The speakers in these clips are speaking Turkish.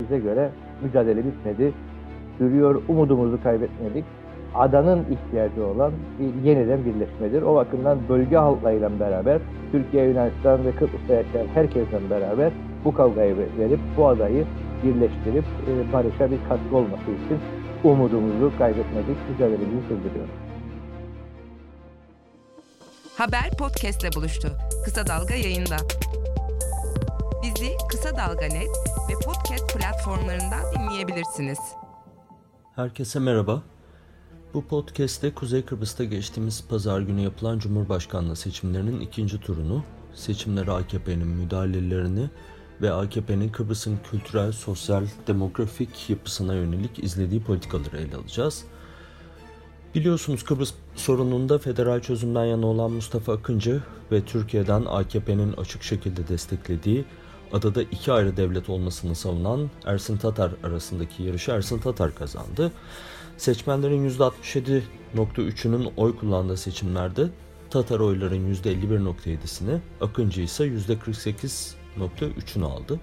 bize göre mücadele bitmedi. Sürüyor, umudumuzu kaybetmedik. Adanın ihtiyacı olan bir yeniden birleşmedir. O bakımdan bölge halklarıyla beraber Türkiye, Yunanistan ve Kıbrıs'ta yaşayan herkesten beraber bu kavgayı verip bu adayı birleştirip e, barışa bir katkı olması için umudumuzu kaybetmedik, mücadelemizi sürdürüyoruz. Haber podcastle buluştu. Kısa Dalga yayında. Kısa Dalga Net ve podcast platformlarından dinleyebilirsiniz. Herkese merhaba. Bu podcast'te Kuzey Kıbrıs'ta geçtiğimiz pazar günü yapılan Cumhurbaşkanlığı seçimlerinin ikinci turunu, seçimlere AKP'nin müdahalelerini ve AKP'nin Kıbrıs'ın kültürel, sosyal, demografik yapısına yönelik izlediği politikaları ele alacağız. Biliyorsunuz Kıbrıs sorununda federal çözümden yana olan Mustafa Akıncı ve Türkiye'den AKP'nin açık şekilde desteklediği adada iki ayrı devlet olmasını savunan Ersin Tatar arasındaki yarışı Ersin Tatar kazandı. Seçmenlerin %67.3'ünün oy kullandığı seçimlerde Tatar oyların %51.7'sini, Akıncı ise %48.3'ünü aldı.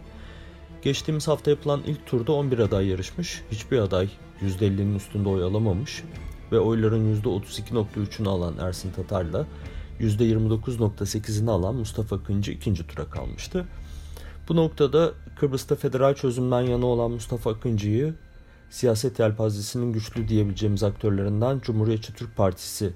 Geçtiğimiz hafta yapılan ilk turda 11 aday yarışmış. Hiçbir aday %50'nin üstünde oy alamamış ve oyların %32.3'ünü alan Ersin Tatar'la %29.8'ini alan Mustafa Akıncı ikinci tura kalmıştı. Bu noktada Kıbrıs'ta federal çözümden yana olan Mustafa Akıncı'yı siyaset yelpazesinin güçlü diyebileceğimiz aktörlerinden Cumhuriyetçi Türk Partisi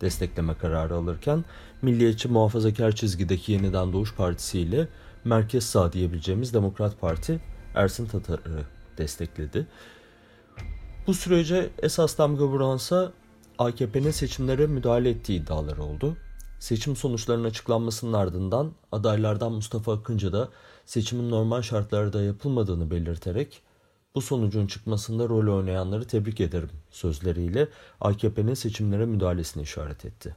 destekleme kararı alırken Milliyetçi Muhafazakar çizgideki Yeniden Doğuş Partisi ile merkez sağ diyebileceğimiz Demokrat Parti Ersin Tatar'ı destekledi. Bu sürece esas damga vuransa AKP'nin seçimlere müdahale ettiği iddiaları oldu. Seçim sonuçlarının açıklanmasının ardından adaylardan Mustafa Akıncı da seçimin normal şartlarda yapılmadığını belirterek bu sonucun çıkmasında rol oynayanları tebrik ederim sözleriyle AKP'nin seçimlere müdahalesini işaret etti.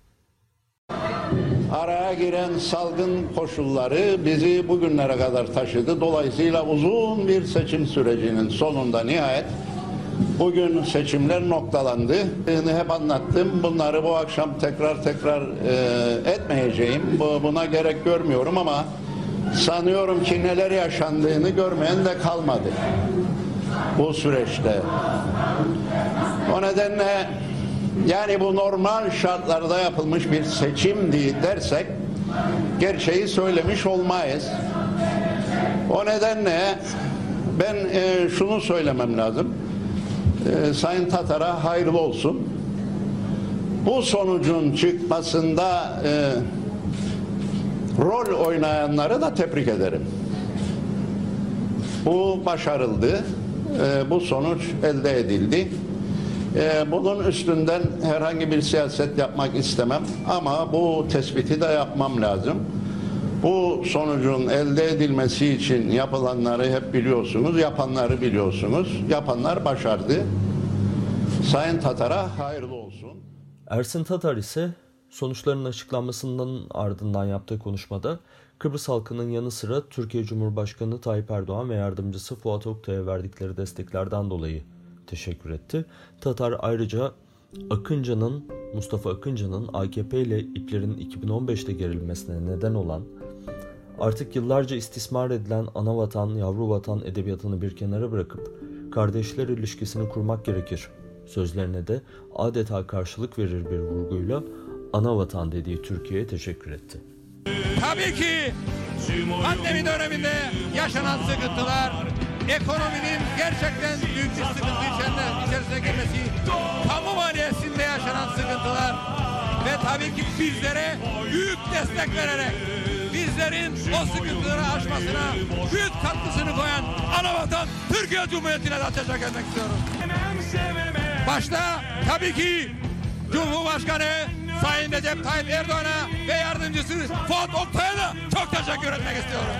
Araya giren salgın koşulları bizi bugünlere kadar taşıdı. Dolayısıyla uzun bir seçim sürecinin sonunda nihayet bugün seçimler noktalandı. Hep anlattım. Bunları bu akşam tekrar tekrar e, etmeyeceğim. Buna gerek görmüyorum ama sanıyorum ki neler yaşandığını görmeyen de kalmadı bu süreçte. O nedenle yani bu normal şartlarda yapılmış bir seçim dersek gerçeği söylemiş olmayız. O nedenle ben e, şunu söylemem lazım. E, Sayın Tatar'a hayırlı olsun. Bu sonucun çıkmasında e, rol oynayanları da tebrik ederim. Bu başarıldı. E, bu sonuç elde edildi. E, bunun üstünden herhangi bir siyaset yapmak istemem ama bu tespiti de yapmam lazım. Bu sonucun elde edilmesi için yapılanları hep biliyorsunuz, yapanları biliyorsunuz. Yapanlar başardı. Sayın Tatar'a hayırlı olsun. Ersin Tatar ise sonuçların açıklanmasından ardından yaptığı konuşmada Kıbrıs halkının yanı sıra Türkiye Cumhurbaşkanı Tayyip Erdoğan ve yardımcısı Fuat Oktay'a verdikleri desteklerden dolayı teşekkür etti. Tatar ayrıca Akıncı'nın, Mustafa Akıncı'nın AKP ile iplerin 2015'te gerilmesine neden olan, artık yıllarca istismar edilen ana vatan, yavru vatan edebiyatını bir kenara bırakıp kardeşler ilişkisini kurmak gerekir sözlerine de adeta karşılık verir bir vurguyla ana vatan dediği Türkiye'ye teşekkür etti. Tabii ki pandemi döneminde yaşanan sıkıntılar, ekonominin gerçekten büyük bir sıkıntı içerisine, içerisine girmesi, kamu maliyesinde yaşanan sıkıntılar ve tabii ki bizlere büyük destek vererek bizlerin o sıkıntıları aşmasına büyük katkısını koyan anavatan Türkiye Cumhuriyeti'ne de teşekkür etmek istiyorum. Başta tabii ki Cumhurbaşkanı Sayın Recep Tayyip Erdoğan'a ve yardımcısı Fuat Oktay'a da çok teşekkür etmek istiyorum.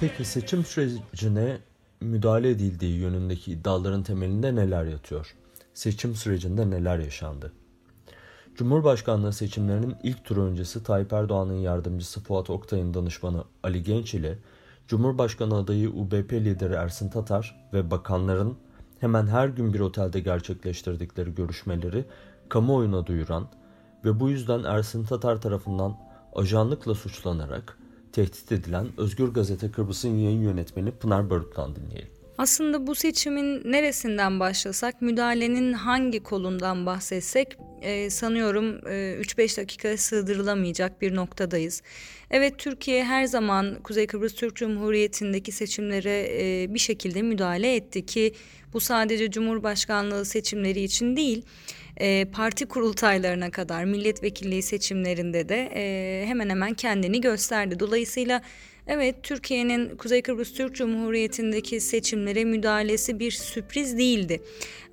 Peki seçim sürecine müdahale edildiği yönündeki iddiaların temelinde neler yatıyor? Seçim sürecinde neler yaşandı? Cumhurbaşkanlığı seçimlerinin ilk turu öncesi Tayyip Erdoğan'ın yardımcısı Fuat Oktay'ın danışmanı Ali Genç ile Cumhurbaşkanı adayı UBP lideri Ersin Tatar ve bakanların hemen her gün bir otelde gerçekleştirdikleri görüşmeleri kamuoyuna duyuran ve bu yüzden Ersin Tatar tarafından ajanlıkla suçlanarak tehdit edilen Özgür Gazete Kıbrıs'ın yayın yönetmeni Pınar Barut'tan dinleyelim. Aslında bu seçimin neresinden başlasak, müdahalenin hangi kolundan bahsetsek e, sanıyorum e, 3-5 dakika sığdırılamayacak bir noktadayız. Evet Türkiye her zaman Kuzey Kıbrıs Türk Cumhuriyeti'ndeki seçimlere e, bir şekilde müdahale etti ki bu sadece Cumhurbaşkanlığı seçimleri için değil e, parti kurultaylarına kadar milletvekilliği seçimlerinde de e, hemen hemen kendini gösterdi. Dolayısıyla Evet, Türkiye'nin Kuzey Kıbrıs Türk Cumhuriyeti'ndeki seçimlere müdahalesi bir sürpriz değildi.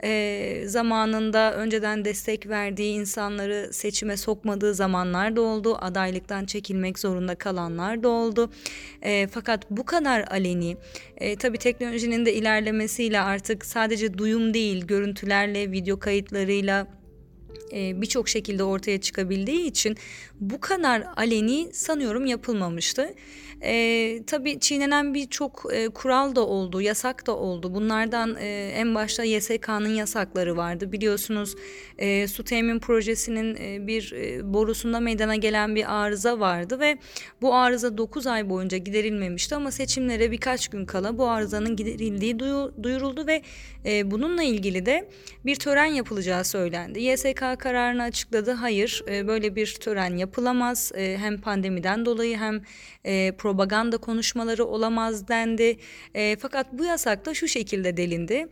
E, zamanında önceden destek verdiği insanları seçime sokmadığı zamanlar da oldu. Adaylıktan çekilmek zorunda kalanlar da oldu. E, fakat bu kadar aleni, e, tabii teknolojinin de ilerlemesiyle artık sadece duyum değil, görüntülerle, video kayıtlarıyla e, birçok şekilde ortaya çıkabildiği için bu kadar aleni sanıyorum yapılmamıştı. E, tabii çiğnenen birçok e, kural da oldu, yasak da oldu. Bunlardan e, en başta YSK'nın yasakları vardı. Biliyorsunuz e, su temin projesinin e, bir e, borusunda meydana gelen bir arıza vardı ve bu arıza 9 ay boyunca giderilmemişti ama seçimlere birkaç gün kala bu arızanın giderildiği duyuruldu ve e, bununla ilgili de bir tören yapılacağı söylendi. YSK kararını açıkladı. Hayır, e, böyle bir tören yapılamaz. E, hem pandemiden dolayı hem e, propaganda konuşmaları olamaz dendi. Fakat bu yasak da şu şekilde delindi.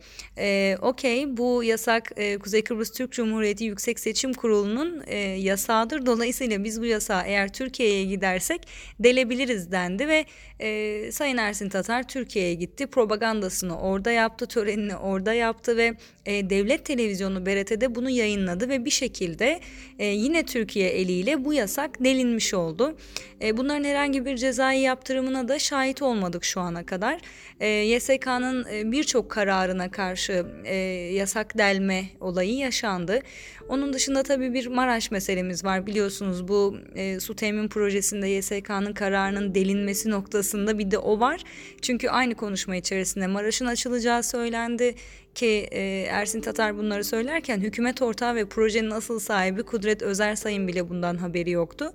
Okey bu yasak Kuzey Kıbrıs Türk Cumhuriyeti Yüksek Seçim Kurulu'nun yasağıdır. Dolayısıyla biz bu yasağı eğer Türkiye'ye gidersek delebiliriz dendi ve e, Sayın Ersin Tatar Türkiye'ye gitti. Propagandasını orada yaptı, törenini orada yaptı ve e, devlet televizyonu BRT'de bunu yayınladı ve bir şekilde e, yine Türkiye eliyle bu yasak delinmiş oldu. E, bunların herhangi bir cezai yaptırımına da şahit olmadık şu ana kadar. E, YSK'nın e, birçok kararına karşı e, yasak delme olayı yaşandı. Onun dışında tabii bir Maraş meselemiz var. Biliyorsunuz bu e, su temin projesinde YSK'nın kararının delinmesi noktasında bir de o var. Çünkü aynı konuşma içerisinde Maraş'ın açılacağı söylendi ki e, Ersin Tatar bunları söylerken hükümet ortağı ve projenin asıl sahibi Kudret Özer Sayın bile bundan haberi yoktu.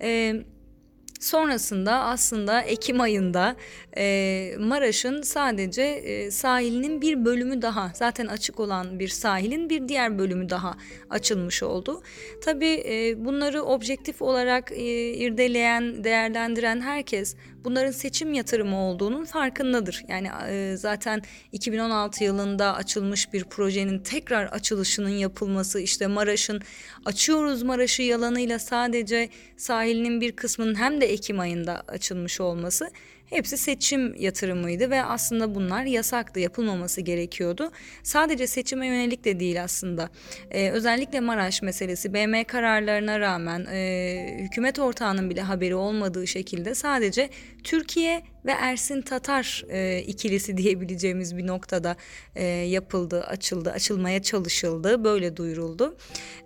Evet Sonrasında aslında Ekim ayında e, Maraş'ın sadece e, sahilinin bir bölümü daha zaten açık olan bir sahilin bir diğer bölümü daha açılmış oldu. Tabii e, bunları objektif olarak e, irdeleyen, değerlendiren herkes bunların seçim yatırımı olduğunun farkındadır. Yani e, zaten 2016 yılında açılmış bir projenin tekrar açılışının yapılması işte Maraş'ın açıyoruz Maraş'ı yalanıyla sadece sahilinin bir kısmının hem de Ekim ayında açılmış olması Hepsi seçim yatırımıydı ve aslında bunlar yasaktı, yapılmaması gerekiyordu. Sadece seçime yönelik de değil aslında. Ee, özellikle Maraş meselesi BM kararlarına rağmen e, hükümet ortağının bile haberi olmadığı şekilde sadece Türkiye ve Ersin Tatar e, ikilisi diyebileceğimiz bir noktada e, yapıldı, açıldı, açılmaya çalışıldı, böyle duyuruldu.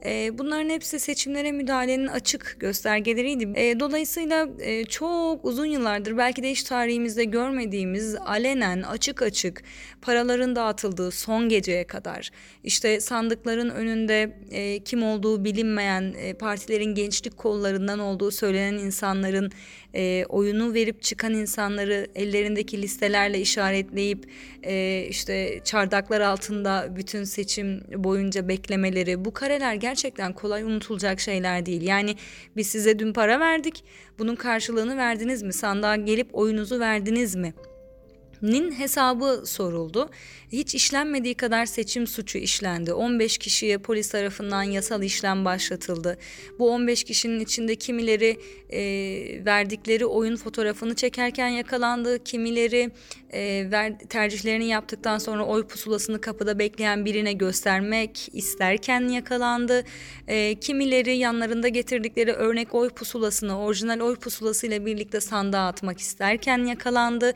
E, bunların hepsi seçimlere müdahalenin açık göstergeleriydi. E, dolayısıyla e, çok uzun yıllardır belki de hiç tarihimizde görmediğimiz alenen açık açık paraların dağıtıldığı son geceye kadar işte sandıkların önünde e, kim olduğu bilinmeyen e, partilerin gençlik kollarından olduğu söylenen insanların e, oyunu verip çıkan insanları ellerindeki listelerle işaretleyip e, işte çardaklar altında bütün seçim boyunca beklemeleri bu kareler gerçekten kolay unutulacak şeyler değil. Yani biz size dün para verdik bunun karşılığını verdiniz mi sandığa gelip oyunuzu verdiniz mi? Nin hesabı soruldu. Hiç işlenmediği kadar seçim suçu işlendi. 15 kişiye polis tarafından yasal işlem başlatıldı. Bu 15 kişinin içinde kimileri e, verdikleri oyun fotoğrafını çekerken yakalandı. Kimileri e, ver, tercihlerini yaptıktan sonra oy pusulasını kapıda bekleyen birine göstermek isterken yakalandı. E, kimileri yanlarında getirdikleri örnek oy pusulasını orijinal oy pusulasıyla birlikte sandığa atmak isterken yakalandı.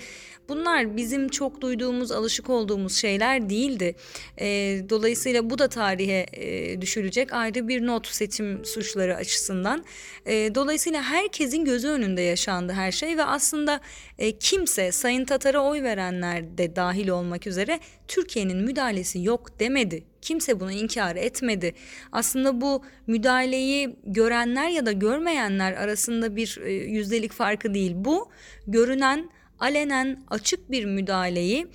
Bunlar bizim çok duyduğumuz, alışık olduğumuz şeyler değildi. E, dolayısıyla bu da tarihe e, düşülecek ayrı bir not seçim suçları açısından. E, dolayısıyla herkesin gözü önünde yaşandı her şey ve aslında e, kimse Sayın Tatar'a oy verenler de dahil olmak üzere Türkiye'nin müdahalesi yok demedi. Kimse bunu inkar etmedi. Aslında bu müdahaleyi görenler ya da görmeyenler arasında bir e, yüzdelik farkı değil. Bu görünen, alenen, açık bir müdahaleyi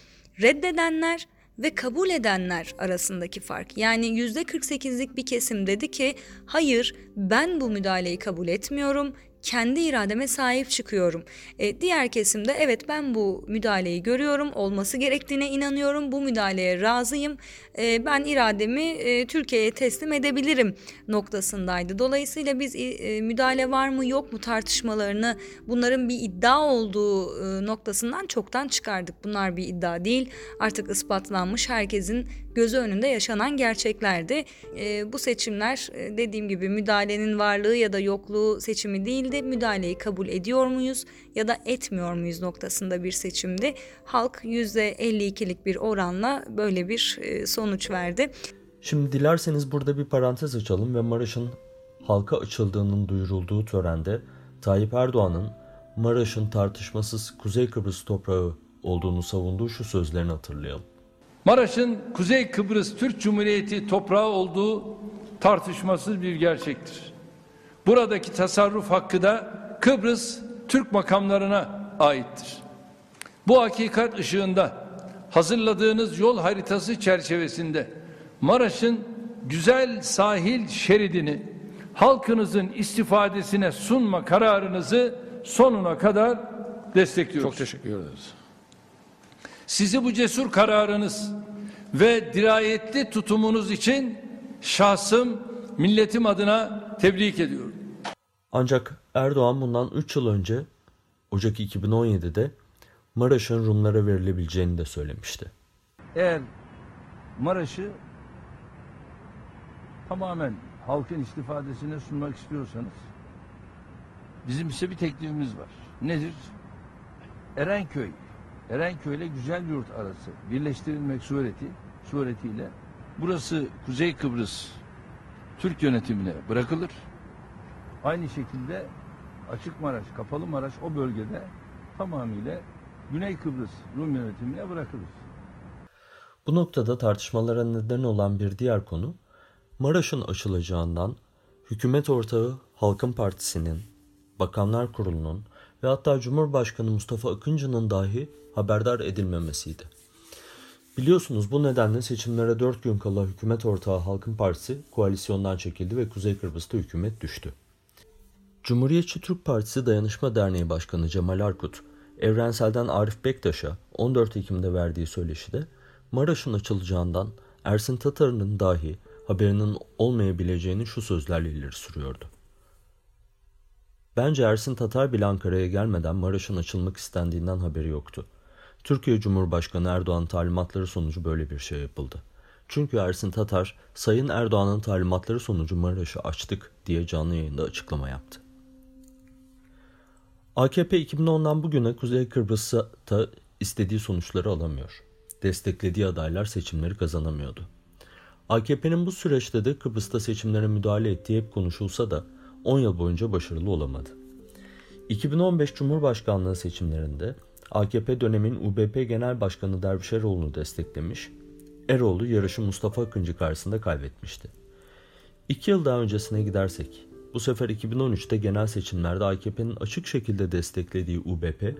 reddedenler ve kabul edenler arasındaki fark. Yani yüzde 48'lik bir kesim dedi ki hayır ben bu müdahaleyi kabul etmiyorum kendi irademe sahip çıkıyorum. E, diğer kesimde evet ben bu müdahaleyi görüyorum, olması gerektiğine inanıyorum, bu müdahaleye razıyım, e, ben irademi e, Türkiye'ye teslim edebilirim noktasındaydı. Dolayısıyla biz e, müdahale var mı yok mu tartışmalarını bunların bir iddia olduğu e, noktasından çoktan çıkardık. Bunlar bir iddia değil, artık ispatlanmış herkesin gözü önünde yaşanan gerçeklerdi. E, bu seçimler e, dediğim gibi müdahalenin varlığı ya da yokluğu seçimi değildi. Müdahaleyi kabul ediyor muyuz ya da etmiyor muyuz noktasında bir seçimdi. Halk %52'lik bir oranla böyle bir e, sonuç verdi. Şimdi dilerseniz burada bir parantez açalım ve Maraş'ın halka açıldığının duyurulduğu törende Tayyip Erdoğan'ın Maraş'ın tartışmasız Kuzey Kıbrıs toprağı olduğunu savunduğu şu sözlerini hatırlayalım. Maraş'ın Kuzey Kıbrıs Türk Cumhuriyeti toprağı olduğu tartışmasız bir gerçektir. Buradaki tasarruf hakkı da Kıbrıs Türk makamlarına aittir. Bu hakikat ışığında hazırladığınız yol haritası çerçevesinde Maraş'ın güzel sahil şeridini halkınızın istifadesine sunma kararınızı sonuna kadar destekliyoruz. Çok teşekkür ederiz. Sizi bu cesur kararınız ve dirayetli tutumunuz için şahsım, milletim adına tebrik ediyorum. Ancak Erdoğan bundan 3 yıl önce Ocak 2017'de Maraş'ın Rumlara verilebileceğini de söylemişti. Eğer Maraş'ı tamamen halkın istifadesine sunmak istiyorsanız bizim ise bir teklifimiz var. Nedir? Erenköy Erenköy ile Güzel Yurt arası birleştirilmek sureti suretiyle burası Kuzey Kıbrıs Türk yönetimine bırakılır. Aynı şekilde Açık Maraş, Kapalı Maraş o bölgede tamamıyla Güney Kıbrıs Rum yönetimine bırakılır. Bu noktada tartışmalara neden olan bir diğer konu Maraş'ın açılacağından hükümet ortağı Halkın Partisi'nin, Bakanlar Kurulu'nun ve hatta Cumhurbaşkanı Mustafa Akıncı'nın dahi haberdar edilmemesiydi. Biliyorsunuz bu nedenle seçimlere 4 gün kala hükümet ortağı Halkın Partisi koalisyondan çekildi ve Kuzey Kıbrıs'ta hükümet düştü. Cumhuriyetçi Türk Partisi Dayanışma Derneği Başkanı Cemal Arkut, Evrensel'den Arif Bektaş'a 14 Ekim'de verdiği söyleşide Maraş'ın açılacağından Ersin Tatar'ın dahi haberinin olmayabileceğini şu sözlerle ileri sürüyordu. Bence Ersin Tatar bile Ankara'ya gelmeden Maraş'ın açılmak istendiğinden haberi yoktu. Türkiye Cumhurbaşkanı Erdoğan talimatları sonucu böyle bir şey yapıldı. Çünkü Ersin Tatar, Sayın Erdoğan'ın talimatları sonucu Maraş'ı açtık diye canlı yayında açıklama yaptı. AKP 2010'dan bugüne Kuzey Kıbrıs'ta istediği sonuçları alamıyor. Desteklediği adaylar seçimleri kazanamıyordu. AKP'nin bu süreçte de Kıbrıs'ta seçimlere müdahale ettiği hep konuşulsa da 10 yıl boyunca başarılı olamadı. 2015 Cumhurbaşkanlığı seçimlerinde AKP dönemin UBP Genel Başkanı Derviş Eroğlu'nu desteklemiş, Eroğlu yarışı Mustafa Akıncı karşısında kaybetmişti. İki yıl daha öncesine gidersek, bu sefer 2013'te genel seçimlerde AKP'nin açık şekilde desteklediği UBP,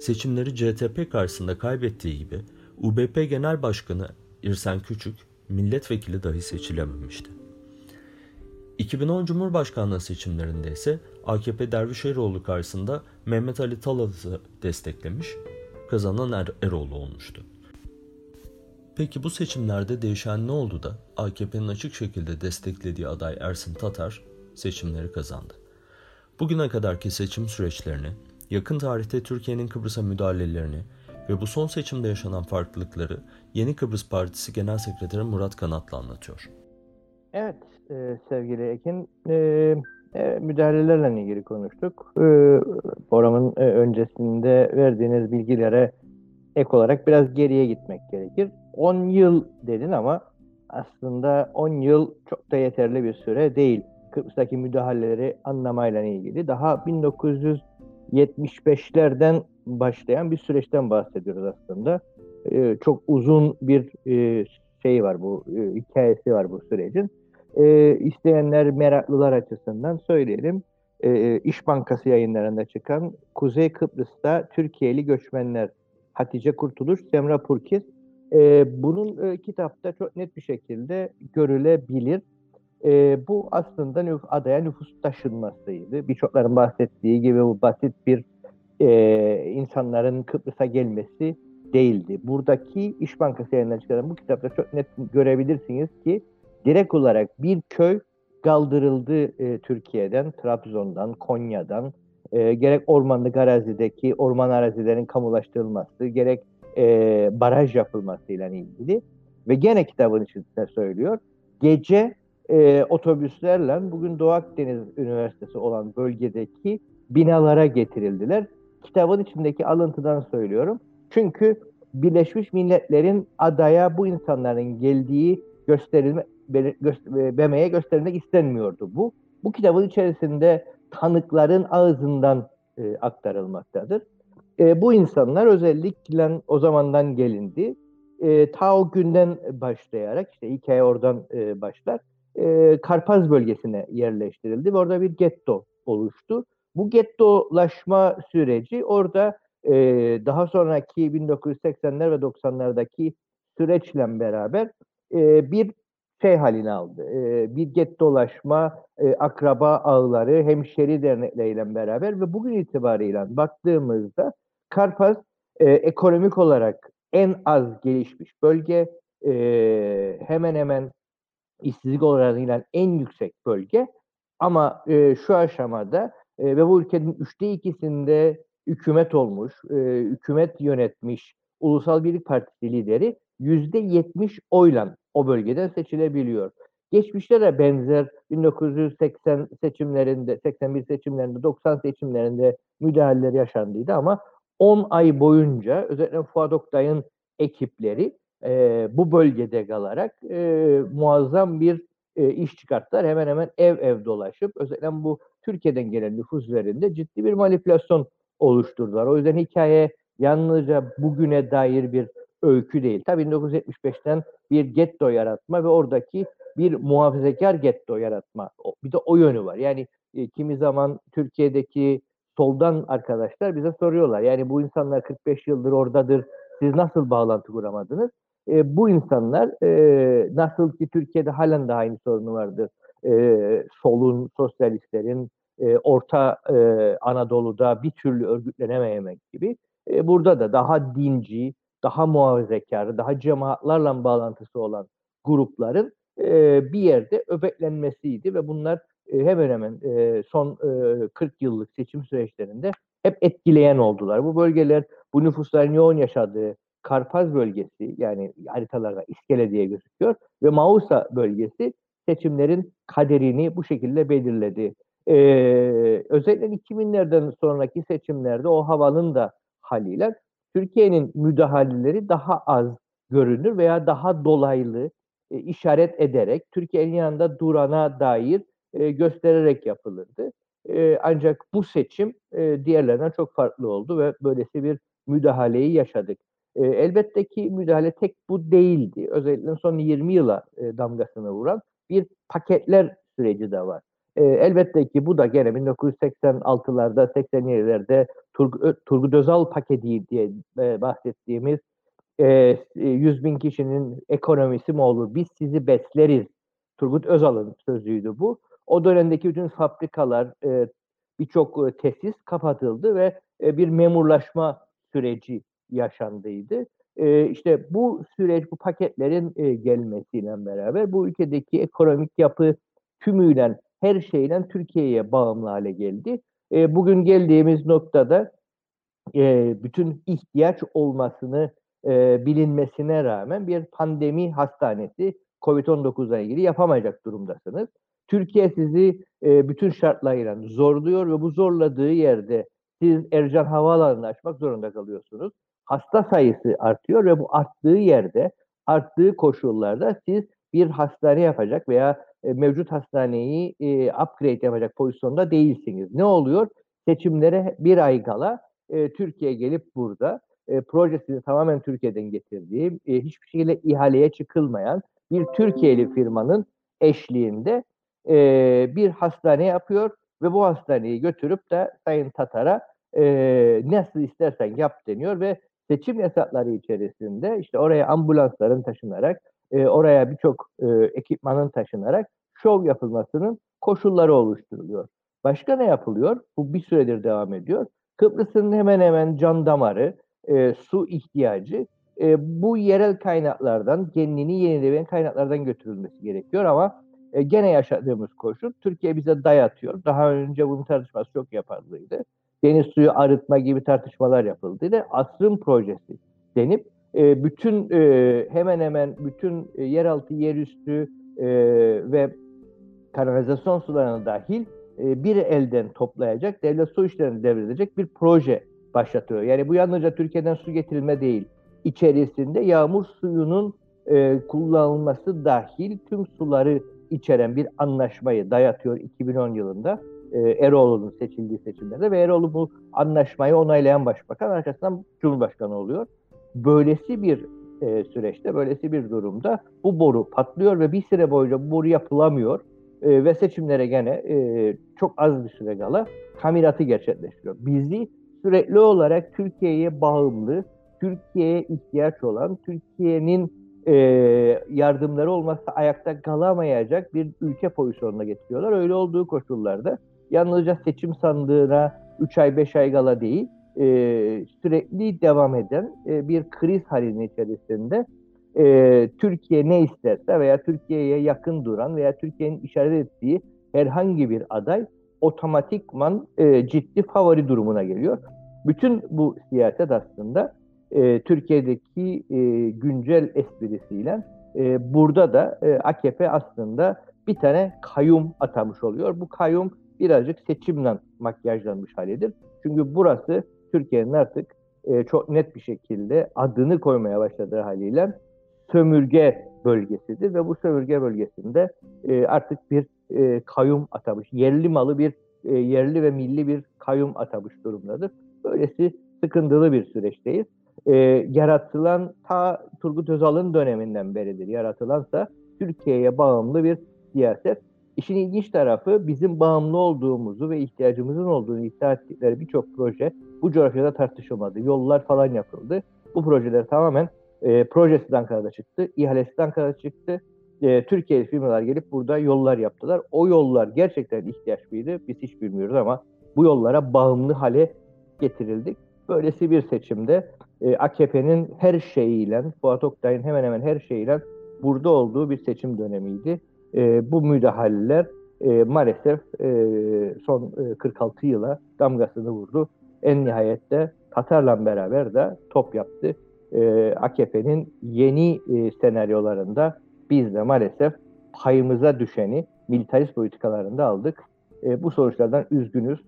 seçimleri CTP karşısında kaybettiği gibi UBP Genel Başkanı İrsen Küçük, milletvekili dahi seçilememişti. 2010 Cumhurbaşkanlığı seçimlerinde ise AKP Dervişeroğlu karşısında Mehmet Ali Talas'ı desteklemiş, kazanan er Eroğlu olmuştu. Peki bu seçimlerde değişen ne oldu da AKP'nin açık şekilde desteklediği aday Ersin Tatar seçimleri kazandı? Bugüne kadarki seçim süreçlerini, yakın tarihte Türkiye'nin Kıbrıs'a müdahalelerini ve bu son seçimde yaşanan farklılıkları Yeni Kıbrıs Partisi Genel Sekreteri Murat Kanatlı anlatıyor. Evet e, sevgili Ekin, e, e, müdahalelerle ilgili konuştuk. E, programın e, öncesinde verdiğiniz bilgilere ek olarak biraz geriye gitmek gerekir. 10 yıl dedin ama aslında 10 yıl çok da yeterli bir süre değil. Kıbrıs'taki müdahaleleri anlamayla ilgili. Daha 1975'lerden başlayan bir süreçten bahsediyoruz aslında. Ee, çok uzun bir e, şey var bu, e, hikayesi var bu sürecin. E, isteyenler, meraklılar açısından söyleyelim. E, İş Bankası yayınlarında çıkan Kuzey Kıbrıs'ta Türkiye'li göçmenler Hatice Kurtuluş, Semra Purkiz. E, bunun e, kitapta çok net bir şekilde görülebilir. E, bu aslında nüf adaya nüfus taşınmasıydı. Birçokların bahsettiği gibi bu basit bir e, insanların Kıbrıs'a gelmesi değildi. Buradaki İş Bankası yayınlarına çıkan bu kitapta çok net görebilirsiniz ki direkt olarak bir köy kaldırıldı e, Türkiye'den, Trabzon'dan, Konya'dan, e, gerek ormanlık arazideki orman arazilerin kamulaştırılması, gerek e, baraj yapılmasıyla ilgili ve gene kitabın içinde söylüyor. Gece e, otobüslerle bugün Doğu Akdeniz Üniversitesi olan bölgedeki binalara getirildiler. Kitabın içindeki alıntıdan söylüyorum. Çünkü Birleşmiş Milletler'in adaya bu insanların geldiği gösterilme BM'ye gösterilmek istenmiyordu bu. Bu kitabın içerisinde tanıkların ağzından e, aktarılmaktadır. E, bu insanlar özellikle o zamandan gelindi. E, ta o günden başlayarak işte hikaye oradan e, başlar. E, Karpaz bölgesine yerleştirildi ve orada bir getto oluştu. Bu gettolaşma süreci orada e, daha sonraki 1980'ler ve 90'lardaki süreçle beraber e, bir şey haline aldı. E, bir get dolaşma, e, akraba ağları, hemşeri dernekleriyle beraber ve bugün itibariyle baktığımızda Karpaz e, ekonomik olarak en az gelişmiş bölge, e, hemen hemen işsizlik oranıyla en yüksek bölge ama e, şu aşamada e, ve bu ülkenin üçte ikisinde hükümet olmuş, e, hükümet yönetmiş Ulusal Birlik Partisi lideri yüzde yetmiş oyla o bölgeden seçilebiliyor. Geçmişte de benzer 1980 seçimlerinde, 81 seçimlerinde, 90 seçimlerinde müdahaleler yaşandıydı ama 10 ay boyunca özellikle Fuat Oktay'ın ekipleri e, bu bölgede kalarak e, muazzam bir e, iş çıkarttılar. Hemen hemen ev ev dolaşıp özellikle bu Türkiye'den gelen nüfus üzerinde ciddi bir manipülasyon oluşturdular. O yüzden hikaye yalnızca bugüne dair bir öykü değil. Tabii 1975'ten bir getto yaratma ve oradaki bir muhafazakar getto yaratma. Bir de o yönü var. Yani e, kimi zaman Türkiye'deki soldan arkadaşlar bize soruyorlar. Yani bu insanlar 45 yıldır oradadır. Siz nasıl bağlantı kuramadınız? E, bu insanlar e, nasıl ki Türkiye'de halen de aynı sorunu vardır. E, solun, sosyalistlerin, e, Orta e, Anadolu'da bir türlü örgütlenememek gibi. E, burada da daha dinci, daha muhafazakar, daha cemaatlarla bağlantısı olan grupların e, bir yerde öbeklenmesiydi ve bunlar e, hemen hemen e, son e, 40 yıllık seçim süreçlerinde hep etkileyen oldular. Bu bölgeler bu nüfusların yoğun yaşadığı Karpaz bölgesi yani haritalarda İskele diye gözüküyor ve Mausa bölgesi seçimlerin kaderini bu şekilde belirledi. Ee, özellikle 2000'lerden sonraki seçimlerde o havanın da haliyle Türkiye'nin müdahaleleri daha az görünür veya daha dolaylı e, işaret ederek Türkiye'nin yanında durana dair e, göstererek yapılırdı. E, ancak bu seçim e, diğerlerinden çok farklı oldu ve böylesi bir müdahaleyi yaşadık. E, elbette ki müdahale tek bu değildi. Özellikle son 20 yıla e, damgasını vuran bir paketler süreci de var. E, elbette ki bu da gene 1986'larda, 87'lerde Turg Turgut Özal paketi diye e, bahsettiğimiz e, 100 bin kişinin ekonomisi mi olur? Biz sizi besleriz. Turgut Özal'ın sözüydü bu. O dönemdeki bütün fabrikalar, e, birçok e, tesis kapatıldı ve e, bir memurlaşma süreci yaşandıydı. E, işte bu süreç, bu paketlerin e, gelmesiyle beraber bu ülkedeki ekonomik yapı tümüyle her şeyle Türkiye'ye bağımlı hale geldi. E, bugün geldiğimiz noktada e, bütün ihtiyaç olmasını e, bilinmesine rağmen bir pandemi hastanesi COVID-19'la ilgili yapamayacak durumdasınız. Türkiye sizi e, bütün şartlarıyla zorluyor ve bu zorladığı yerde siz Ercan Havaalanı'nı açmak zorunda kalıyorsunuz. hasta sayısı artıyor ve bu arttığı yerde, arttığı koşullarda siz bir hastane yapacak veya e, mevcut hastaneyi e, upgrade yapacak pozisyonda değilsiniz. Ne oluyor? Seçimlere bir ay kala e, Türkiye gelip burada e, projesini tamamen Türkiye'den getirdiği, e, hiçbir şekilde ihaleye çıkılmayan bir Türkiye'li firmanın eşliğinde e, bir hastane yapıyor ve bu hastaneyi götürüp de Sayın Tatar'a e, nasıl istersen yap deniyor ve seçim yasakları içerisinde işte oraya ambulansların taşınarak, e, oraya birçok e, ekipmanın taşınarak şov yapılmasının koşulları oluşturuluyor. Başka ne yapılıyor? Bu bir süredir devam ediyor. Kıbrıs'ın hemen hemen can damarı, e, su ihtiyacı e, bu yerel kaynaklardan, kendini yenileyen kaynaklardan götürülmesi gerekiyor ama e, gene yaşadığımız koşul Türkiye bize dayatıyor. Daha önce bunun tartışması çok yapıldıydı. Deniz suyu arıtma gibi tartışmalar yapıldıydı. Asrın projesi denip e, bütün e, hemen hemen bütün e, yeraltı, yerüstü e, ve kanalizasyon sularına dahil bir elden toplayacak, devlet su işlerini devredecek bir proje başlatıyor. Yani bu yalnızca Türkiye'den su getirilme değil, içerisinde yağmur suyunun kullanılması dahil tüm suları içeren bir anlaşmayı dayatıyor 2010 yılında Eroğlu'nun seçildiği seçimlerde ve Eroğlu bu anlaşmayı onaylayan başbakan arkasından Cumhurbaşkanı oluyor. Böylesi bir e, süreçte, böylesi bir durumda bu boru patlıyor ve bir süre boyunca bu boru yapılamıyor e, ve seçimlere gene e, çok az bir süre kala tamiratı gerçekleştiriyor. Bizi sürekli olarak Türkiye'ye bağımlı, Türkiye'ye ihtiyaç olan, Türkiye'nin e, yardımları olmazsa ayakta kalamayacak bir ülke pozisyonuna getiriyorlar. Öyle olduğu koşullarda yalnızca seçim sandığına 3 ay 5 ay kala değil, e, sürekli devam eden e, bir kriz halinin içerisinde e, Türkiye ne isterse veya Türkiye'ye yakın duran veya Türkiye'nin işaret ettiği herhangi bir aday otomatikman e, ciddi favori durumuna geliyor. Bütün bu siyaset aslında e, Türkiye'deki e, güncel esprisiyle e, burada da e, AKP aslında bir tane kayyum atamış oluyor. Bu kayyum birazcık seçimle makyajlanmış halidir. Çünkü burası Türkiye'nin artık e, çok net bir şekilde adını koymaya başladığı haliyle sömürge bölgesidir ve bu sömürge bölgesinde e, artık bir e, kayyum atamış, yerli malı bir e, yerli ve milli bir kayyum atamış durumdadır. Böylesi sıkıntılı bir süreçteyiz. E, yaratılan ta Turgut Özal'ın döneminden beridir. Yaratılansa Türkiye'ye bağımlı bir siyaset. İşin ilginç tarafı bizim bağımlı olduğumuzu ve ihtiyacımızın olduğunu iddia ettikleri birçok proje bu coğrafyada tartışılmadı. Yollar falan yapıldı. Bu projeler tamamen e, projesi Ankara'da çıktı, ihalesi Ankara'da çıktı. E, Türkiye'li firmalar gelip burada yollar yaptılar. O yollar gerçekten ihtiyaç mıydı? Biz hiç bilmiyoruz ama bu yollara bağımlı hale getirildik. Böylesi bir seçimde e, AKP'nin her şeyiyle, Fuat Oktay'ın hemen hemen her şeyiyle burada olduğu bir seçim dönemiydi. E, bu müdahaleler e, maalesef e, son e, 46 yıla damgasını vurdu. En nihayette Katar'la beraber de top yaptı e, AKP'nin yeni e, senaryolarında biz de maalesef payımıza düşeni militarist politikalarında aldık. E, bu sonuçlardan üzgünüz.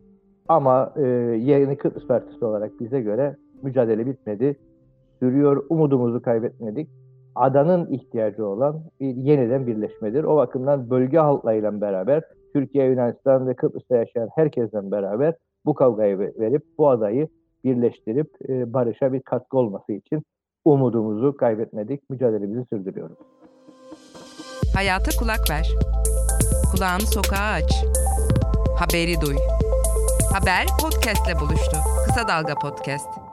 Ama e, yeni Kıbrıs Partisi olarak bize göre mücadele bitmedi. Sürüyor, umudumuzu kaybetmedik. Adanın ihtiyacı olan bir yeniden birleşmedir. O bakımdan bölge halklarıyla beraber Türkiye, Yunanistan ve Kıbrıs'ta yaşayan herkesten beraber bu kavgayı verip bu adayı birleştirip e, barışa bir katkı olması için umudumuzu kaybetmedik, mücadelemizi sürdürüyoruz. Hayata kulak ver. Kulağını sokağa aç. Haberi duy. Haber podcastle buluştu. Kısa Dalga Podcast.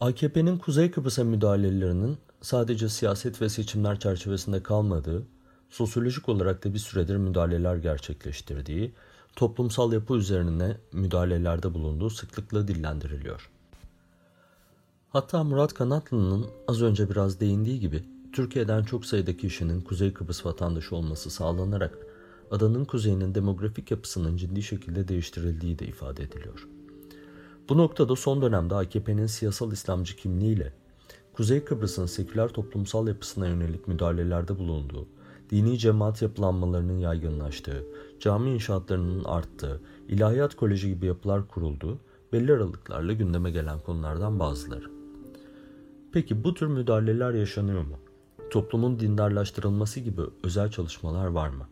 AKP'nin Kuzey Kıbrıs'a müdahalelerinin sadece siyaset ve seçimler çerçevesinde kalmadığı, sosyolojik olarak da bir süredir müdahaleler gerçekleştirdiği toplumsal yapı üzerine müdahalelerde bulunduğu sıklıkla dillendiriliyor. Hatta Murat Kanatlı'nın az önce biraz değindiği gibi Türkiye'den çok sayıda kişinin Kuzey Kıbrıs vatandaşı olması sağlanarak adanın kuzeyinin demografik yapısının ciddi şekilde değiştirildiği de ifade ediliyor. Bu noktada son dönemde AKP'nin siyasal İslamcı kimliğiyle Kuzey Kıbrıs'ın seküler toplumsal yapısına yönelik müdahalelerde bulunduğu, dini cemaat yapılanmalarının yaygınlaştığı, cami inşaatlarının arttığı, ilahiyat koleji gibi yapılar kuruldu belli aralıklarla gündeme gelen konulardan bazıları. Peki bu tür müdahaleler yaşanıyor mu? Toplumun dindarlaştırılması gibi özel çalışmalar var mı?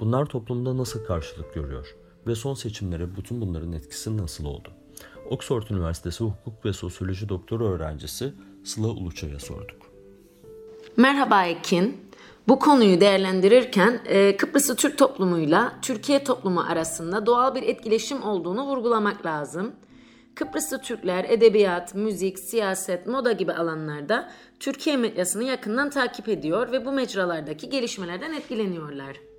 Bunlar toplumda nasıl karşılık görüyor? Ve son seçimlere bütün bunların etkisi nasıl oldu? Oxford Üniversitesi Hukuk ve Sosyoloji Doktoru öğrencisi Sıla Uluçay'a sorduk. Merhaba Ekin. Bu konuyu değerlendirirken e, Kıbrıs'ı Türk toplumuyla Türkiye toplumu arasında doğal bir etkileşim olduğunu vurgulamak lazım. Kıbrıslı Türkler edebiyat, müzik, siyaset, moda gibi alanlarda Türkiye medyasını yakından takip ediyor ve bu mecralardaki gelişmelerden etkileniyorlar.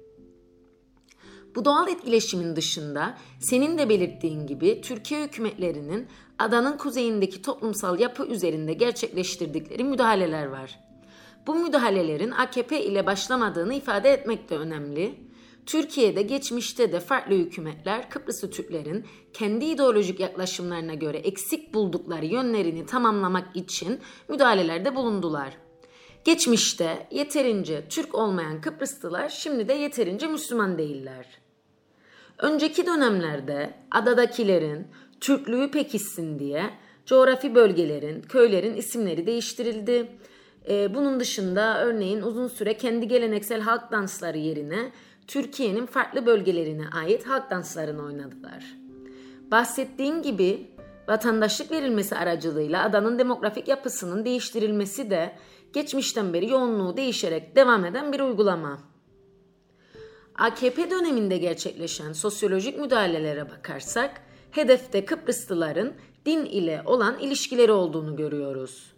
Bu doğal etkileşimin dışında senin de belirttiğin gibi Türkiye hükümetlerinin adanın kuzeyindeki toplumsal yapı üzerinde gerçekleştirdikleri müdahaleler var. Bu müdahalelerin AKP ile başlamadığını ifade etmek de önemli. Türkiye'de geçmişte de farklı hükümetler Kıbrıslı Türklerin kendi ideolojik yaklaşımlarına göre eksik buldukları yönlerini tamamlamak için müdahalelerde bulundular. Geçmişte yeterince Türk olmayan Kıbrıslılar şimdi de yeterince Müslüman değiller. Önceki dönemlerde adadakilerin Türklüğü pekişsin diye coğrafi bölgelerin, köylerin isimleri değiştirildi. Ee, bunun dışında örneğin uzun süre kendi geleneksel halk dansları yerine Türkiye'nin farklı bölgelerine ait halk danslarını oynadılar. Bahsettiğim gibi vatandaşlık verilmesi aracılığıyla adanın demografik yapısının değiştirilmesi de geçmişten beri yoğunluğu değişerek devam eden bir uygulama. AKP döneminde gerçekleşen sosyolojik müdahalelere bakarsak hedefte Kıbrıslıların din ile olan ilişkileri olduğunu görüyoruz.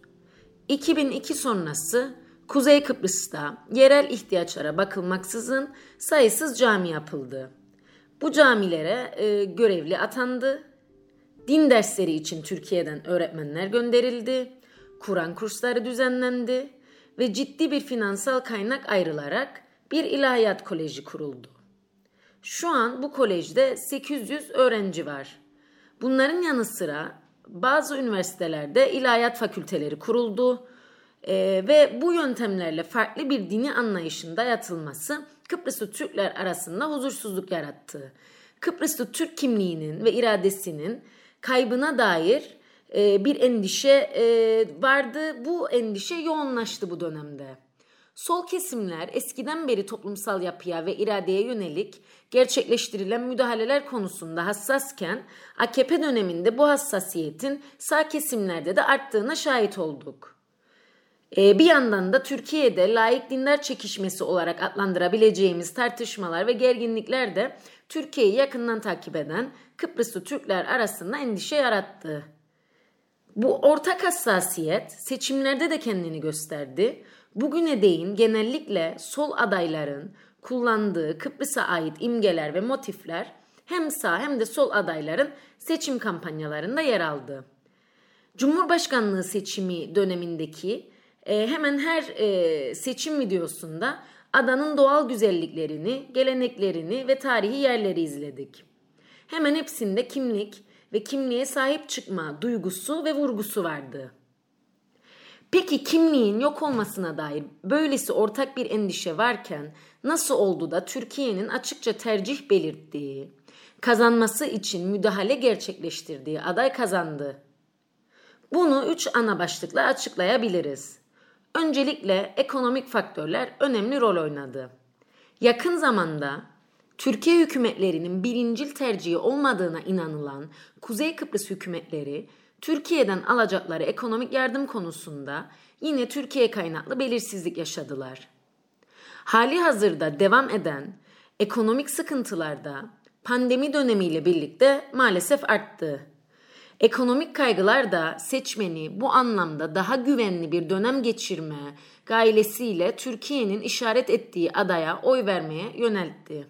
2002 sonrası Kuzey Kıbrıs'ta yerel ihtiyaçlara bakılmaksızın sayısız cami yapıldı. Bu camilere e, görevli atandı. Din dersleri için Türkiye'den öğretmenler gönderildi. Kur'an kursları düzenlendi ve ciddi bir finansal kaynak ayrılarak bir ilahiyat koleji kuruldu. Şu an bu kolejde 800 öğrenci var. Bunların yanı sıra bazı üniversitelerde ilahiyat fakülteleri kuruldu ee, ve bu yöntemlerle farklı bir dini anlayışın dayatılması Kıbrıslı Türkler arasında huzursuzluk yarattı. Kıbrıslı Türk kimliğinin ve iradesinin kaybına dair e, bir endişe e, vardı. Bu endişe yoğunlaştı bu dönemde. Sol kesimler eskiden beri toplumsal yapıya ve iradeye yönelik gerçekleştirilen müdahaleler konusunda hassasken AKP döneminde bu hassasiyetin sağ kesimlerde de arttığına şahit olduk. Ee, bir yandan da Türkiye'de layık dindar çekişmesi olarak adlandırabileceğimiz tartışmalar ve gerginlikler de Türkiye'yi yakından takip eden Kıbrıslı Türkler arasında endişe yarattı. Bu ortak hassasiyet seçimlerde de kendini gösterdi. Bugüne değin genellikle sol adayların kullandığı Kıbrıs'a ait imgeler ve motifler hem sağ hem de sol adayların seçim kampanyalarında yer aldı. Cumhurbaşkanlığı seçimi dönemindeki e, hemen her e, seçim videosunda adanın doğal güzelliklerini, geleneklerini ve tarihi yerleri izledik. Hemen hepsinde kimlik ve kimliğe sahip çıkma duygusu ve vurgusu vardı. Peki kimliğin yok olmasına dair böylesi ortak bir endişe varken nasıl oldu da Türkiye'nin açıkça tercih belirttiği, kazanması için müdahale gerçekleştirdiği aday kazandı? Bunu üç ana başlıkla açıklayabiliriz. Öncelikle ekonomik faktörler önemli rol oynadı. Yakın zamanda Türkiye hükümetlerinin birincil tercihi olmadığına inanılan Kuzey Kıbrıs hükümetleri Türkiye'den alacakları ekonomik yardım konusunda yine Türkiye kaynaklı belirsizlik yaşadılar. Hali hazırda devam eden ekonomik sıkıntılar da pandemi dönemiyle birlikte maalesef arttı. Ekonomik kaygılar da seçmeni bu anlamda daha güvenli bir dönem geçirme gailesiyle Türkiye'nin işaret ettiği adaya oy vermeye yöneltti.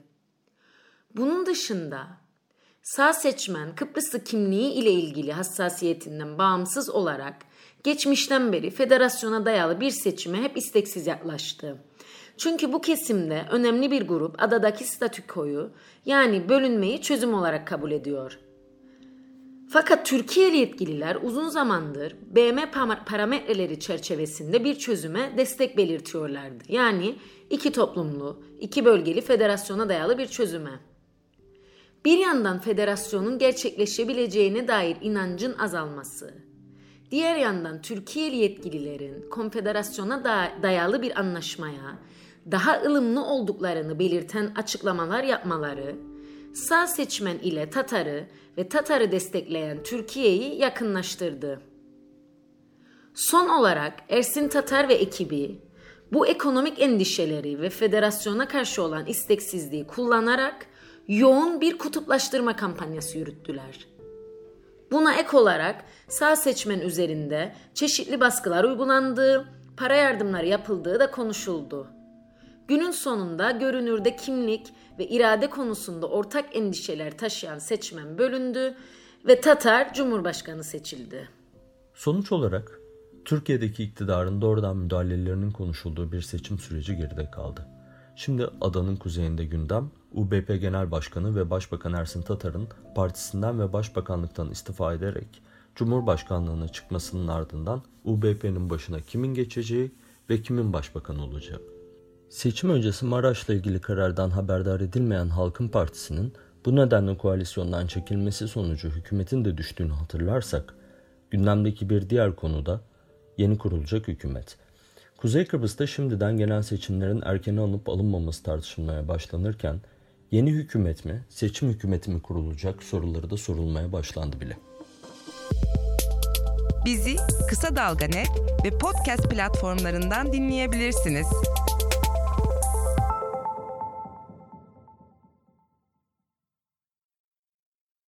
Bunun dışında sağ seçmen Kıbrıslı kimliği ile ilgili hassasiyetinden bağımsız olarak geçmişten beri federasyona dayalı bir seçime hep isteksiz yaklaştı. Çünkü bu kesimde önemli bir grup adadaki statükoyu yani bölünmeyi çözüm olarak kabul ediyor. Fakat Türkiye'li yetkililer uzun zamandır BM parametreleri çerçevesinde bir çözüme destek belirtiyorlardı. Yani iki toplumlu, iki bölgeli federasyona dayalı bir çözüme. Bir yandan federasyonun gerçekleşebileceğine dair inancın azalması, diğer yandan Türkiye'li yetkililerin konfederasyona dayalı bir anlaşmaya daha ılımlı olduklarını belirten açıklamalar yapmaları, sağ seçmen ile Tatar'ı ve Tatar'ı destekleyen Türkiye'yi yakınlaştırdı. Son olarak Ersin Tatar ve ekibi bu ekonomik endişeleri ve federasyona karşı olan isteksizliği kullanarak yoğun bir kutuplaştırma kampanyası yürüttüler. Buna ek olarak sağ seçmen üzerinde çeşitli baskılar uygulandığı, para yardımları yapıldığı da konuşuldu. Günün sonunda görünürde kimlik ve irade konusunda ortak endişeler taşıyan seçmen bölündü ve Tatar Cumhurbaşkanı seçildi. Sonuç olarak Türkiye'deki iktidarın doğrudan müdahalelerinin konuşulduğu bir seçim süreci geride kaldı. Şimdi adanın kuzeyinde gündem, UBP Genel Başkanı ve Başbakan Ersin Tatar'ın partisinden ve başbakanlıktan istifa ederek Cumhurbaşkanlığına çıkmasının ardından UBP'nin başına kimin geçeceği ve kimin başbakan olacağı. Seçim öncesi Maraş'la ilgili karardan haberdar edilmeyen Halkın Partisi'nin bu nedenle koalisyondan çekilmesi sonucu hükümetin de düştüğünü hatırlarsak, gündemdeki bir diğer konuda yeni kurulacak hükümet. Kuzey Kıbrıs'ta şimdiden genel seçimlerin erken alınıp alınmaması tartışılmaya başlanırken yeni hükümet mi, seçim hükümeti mi kurulacak soruları da sorulmaya başlandı bile. Bizi Kısa Dalga Net ve podcast platformlarından dinleyebilirsiniz.